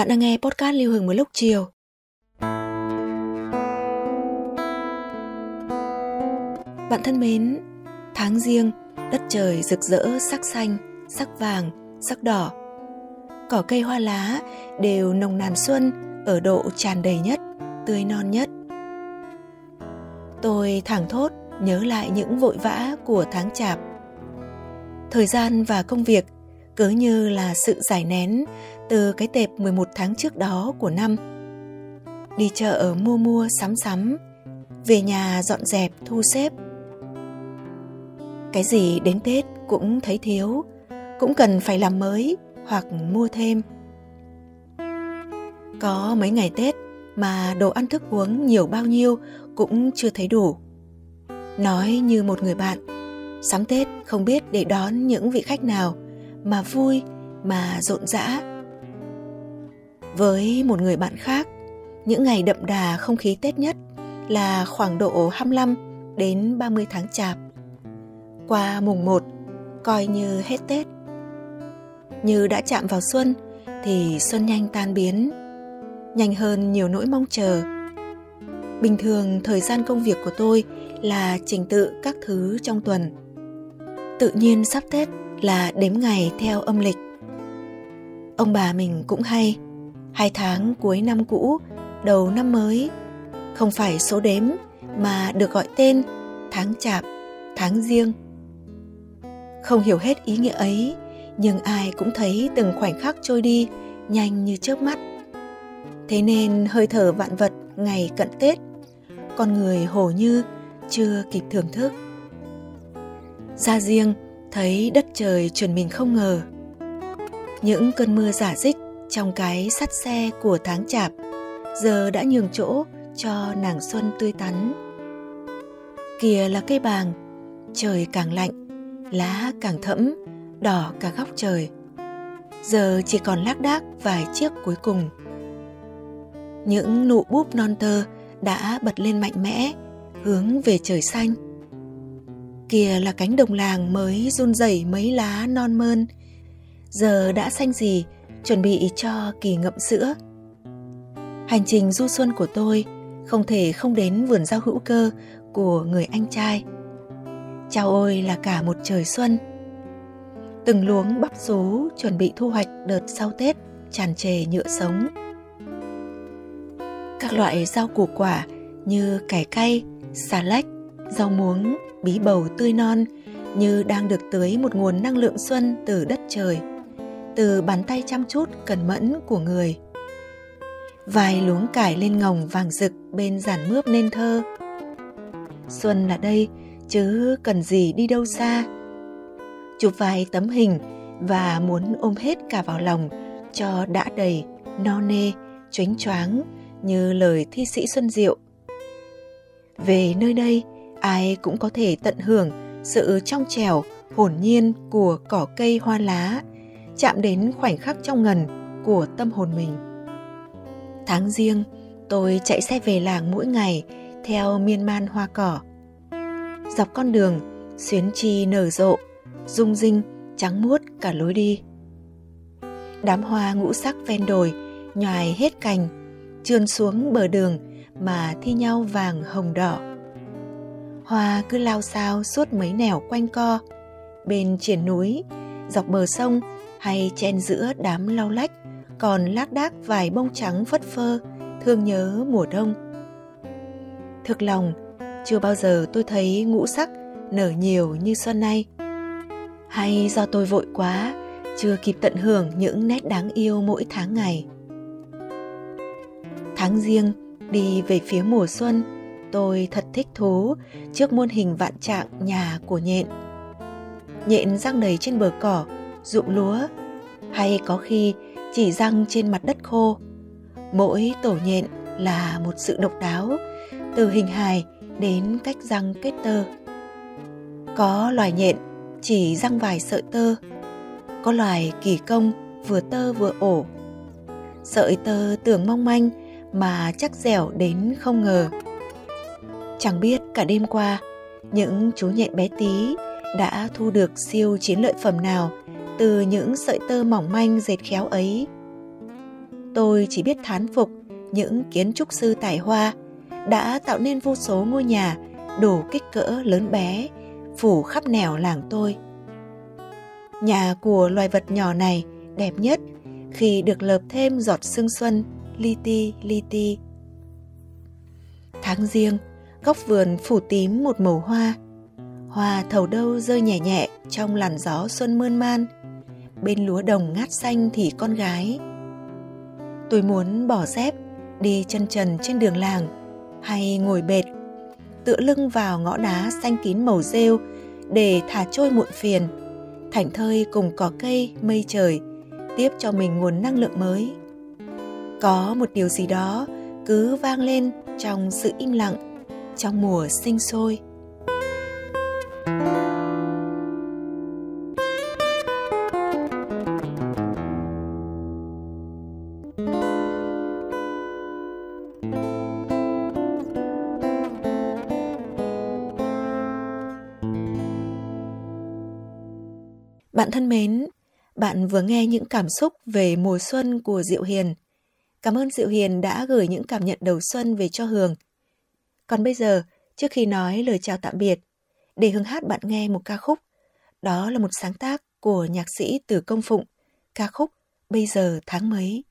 Bạn, đang nghe podcast Lưu Hương một lúc chiều. Bạn thân mến, tháng riêng, đất trời rực rỡ sắc xanh, sắc vàng, sắc đỏ. Cỏ cây hoa lá đều nồng nàn xuân ở độ tràn đầy nhất, tươi non nhất. Tôi thẳng thốt nhớ lại những vội vã của tháng chạp. Thời gian và công việc cứ như là sự giải nén từ cái tệp 11 tháng trước đó của năm. Đi chợ mua mua sắm sắm, về nhà dọn dẹp thu xếp. Cái gì đến Tết cũng thấy thiếu, cũng cần phải làm mới hoặc mua thêm. Có mấy ngày Tết mà đồ ăn thức uống nhiều bao nhiêu cũng chưa thấy đủ. Nói như một người bạn, sắm Tết không biết để đón những vị khách nào mà vui mà rộn rã với một người bạn khác, những ngày đậm đà không khí Tết nhất là khoảng độ 25 đến 30 tháng chạp. Qua mùng 1, coi như hết Tết. Như đã chạm vào xuân thì xuân nhanh tan biến, nhanh hơn nhiều nỗi mong chờ. Bình thường thời gian công việc của tôi là trình tự các thứ trong tuần. Tự nhiên sắp Tết là đếm ngày theo âm lịch. Ông bà mình cũng hay, hai tháng cuối năm cũ, đầu năm mới, không phải số đếm mà được gọi tên tháng chạp, tháng riêng. Không hiểu hết ý nghĩa ấy, nhưng ai cũng thấy từng khoảnh khắc trôi đi nhanh như chớp mắt. Thế nên hơi thở vạn vật ngày cận Tết, con người hồ như chưa kịp thưởng thức. Ra riêng, thấy đất trời chuẩn mình không ngờ. Những cơn mưa giả dích trong cái sắt xe của tháng chạp giờ đã nhường chỗ cho nàng xuân tươi tắn. Kìa là cây bàng, trời càng lạnh, lá càng thẫm, đỏ cả góc trời. Giờ chỉ còn lác đác vài chiếc cuối cùng. Những nụ búp non thơ đã bật lên mạnh mẽ, hướng về trời xanh kia là cánh đồng làng mới run rẩy mấy lá non mơn giờ đã xanh gì chuẩn bị cho kỳ ngậm sữa. Hành trình du xuân của tôi không thể không đến vườn rau hữu cơ của người anh trai. Chào ôi là cả một trời xuân. Từng luống bắp rú chuẩn bị thu hoạch đợt sau Tết tràn trề nhựa sống. Các loại rau củ quả như cải cay, xà lách, rau muống, bí bầu tươi non như đang được tưới một nguồn năng lượng xuân từ đất trời, từ bàn tay chăm chút cẩn mẫn của người. Vài luống cải lên ngồng vàng rực bên giàn mướp nên thơ. Xuân là đây, chứ cần gì đi đâu xa. Chụp vài tấm hình và muốn ôm hết cả vào lòng cho đã đầy, no nê, choáng choáng như lời thi sĩ xuân diệu. Về nơi đây ai cũng có thể tận hưởng sự trong trẻo hồn nhiên của cỏ cây hoa lá chạm đến khoảnh khắc trong ngần của tâm hồn mình. Tháng riêng, tôi chạy xe về làng mỗi ngày theo miên man hoa cỏ. Dọc con đường, xuyến chi nở rộ, rung rinh, trắng muốt cả lối đi. Đám hoa ngũ sắc ven đồi, nhòi hết cành, trườn xuống bờ đường mà thi nhau vàng hồng đỏ. Hoa cứ lao sao suốt mấy nẻo quanh co, bên triển núi, dọc bờ sông hay chen giữa đám lau lách còn lác đác vài bông trắng phất phơ thương nhớ mùa đông. Thực lòng chưa bao giờ tôi thấy ngũ sắc nở nhiều như xuân nay. Hay do tôi vội quá chưa kịp tận hưởng những nét đáng yêu mỗi tháng ngày. Tháng riêng đi về phía mùa xuân Tôi thật thích thú trước muôn hình vạn trạng nhà của nhện. Nhện răng đầy trên bờ cỏ, rụng lúa, hay có khi chỉ răng trên mặt đất khô. Mỗi tổ nhện là một sự độc đáo, từ hình hài đến cách răng kết tơ. Có loài nhện chỉ răng vài sợi tơ, có loài kỳ công vừa tơ vừa ổ. Sợi tơ tưởng mong manh mà chắc dẻo đến không ngờ. Chẳng biết cả đêm qua, những chú nhện bé tí đã thu được siêu chiến lợi phẩm nào từ những sợi tơ mỏng manh dệt khéo ấy. Tôi chỉ biết thán phục những kiến trúc sư tài hoa đã tạo nên vô số ngôi nhà đủ kích cỡ lớn bé phủ khắp nẻo làng tôi. Nhà của loài vật nhỏ này đẹp nhất khi được lợp thêm giọt sương xuân li ti li ti. Tháng riêng, góc vườn phủ tím một màu hoa. Hoa thầu đâu rơi nhẹ nhẹ trong làn gió xuân mơn man. Bên lúa đồng ngát xanh thì con gái. Tôi muốn bỏ dép, đi chân trần trên đường làng, hay ngồi bệt, tựa lưng vào ngõ đá xanh kín màu rêu để thả trôi muộn phiền, thảnh thơi cùng cỏ cây, mây trời, tiếp cho mình nguồn năng lượng mới. Có một điều gì đó cứ vang lên trong sự im lặng, trong mùa sinh sôi. Bạn thân mến, bạn vừa nghe những cảm xúc về mùa xuân của Diệu Hiền. Cảm ơn Diệu Hiền đã gửi những cảm nhận đầu xuân về cho Hường. Còn bây giờ, trước khi nói lời chào tạm biệt, để Hương hát bạn nghe một ca khúc. Đó là một sáng tác của nhạc sĩ Từ Công Phụng, ca khúc Bây giờ tháng mấy.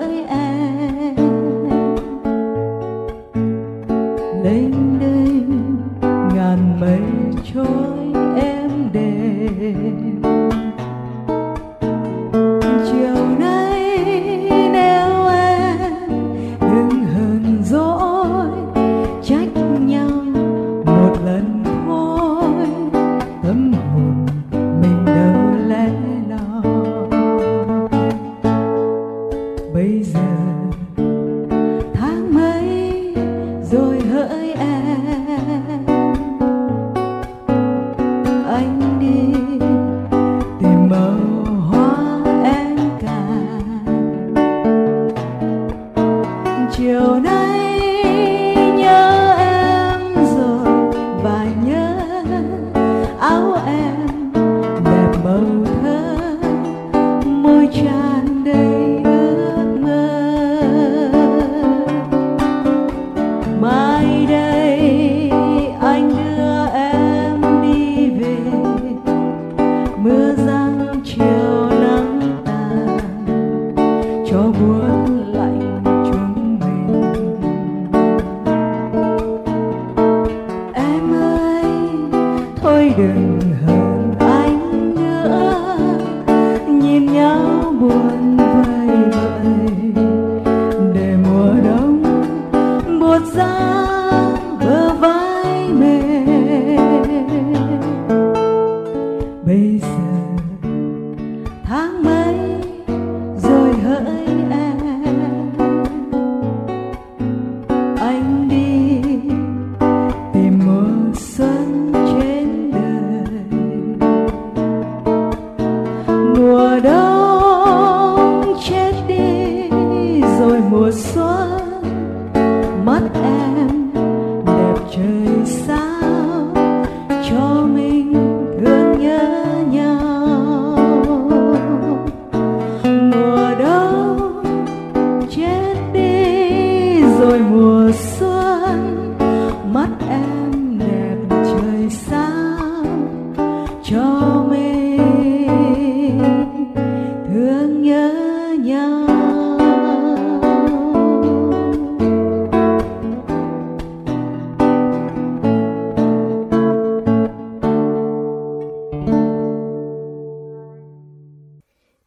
Hỡi em nhớ đừng hờn anh nữa. Nhìn nhau buồn vơi vợi để mùa đông buốt giá bờ vai mềm bây giờ tháng mấy rồi hỡi em?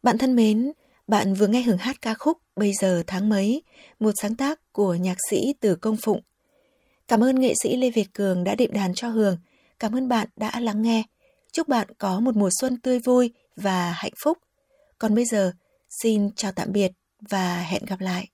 Bạn thân mến, bạn vừa nghe hưởng hát ca khúc Bây giờ tháng mấy, một sáng tác của nhạc sĩ Từ Công Phụng. Cảm ơn nghệ sĩ Lê Việt Cường đã đệm đàn cho Hường. Cảm ơn bạn đã lắng nghe. Chúc bạn có một mùa xuân tươi vui và hạnh phúc. Còn bây giờ, xin chào tạm biệt và hẹn gặp lại.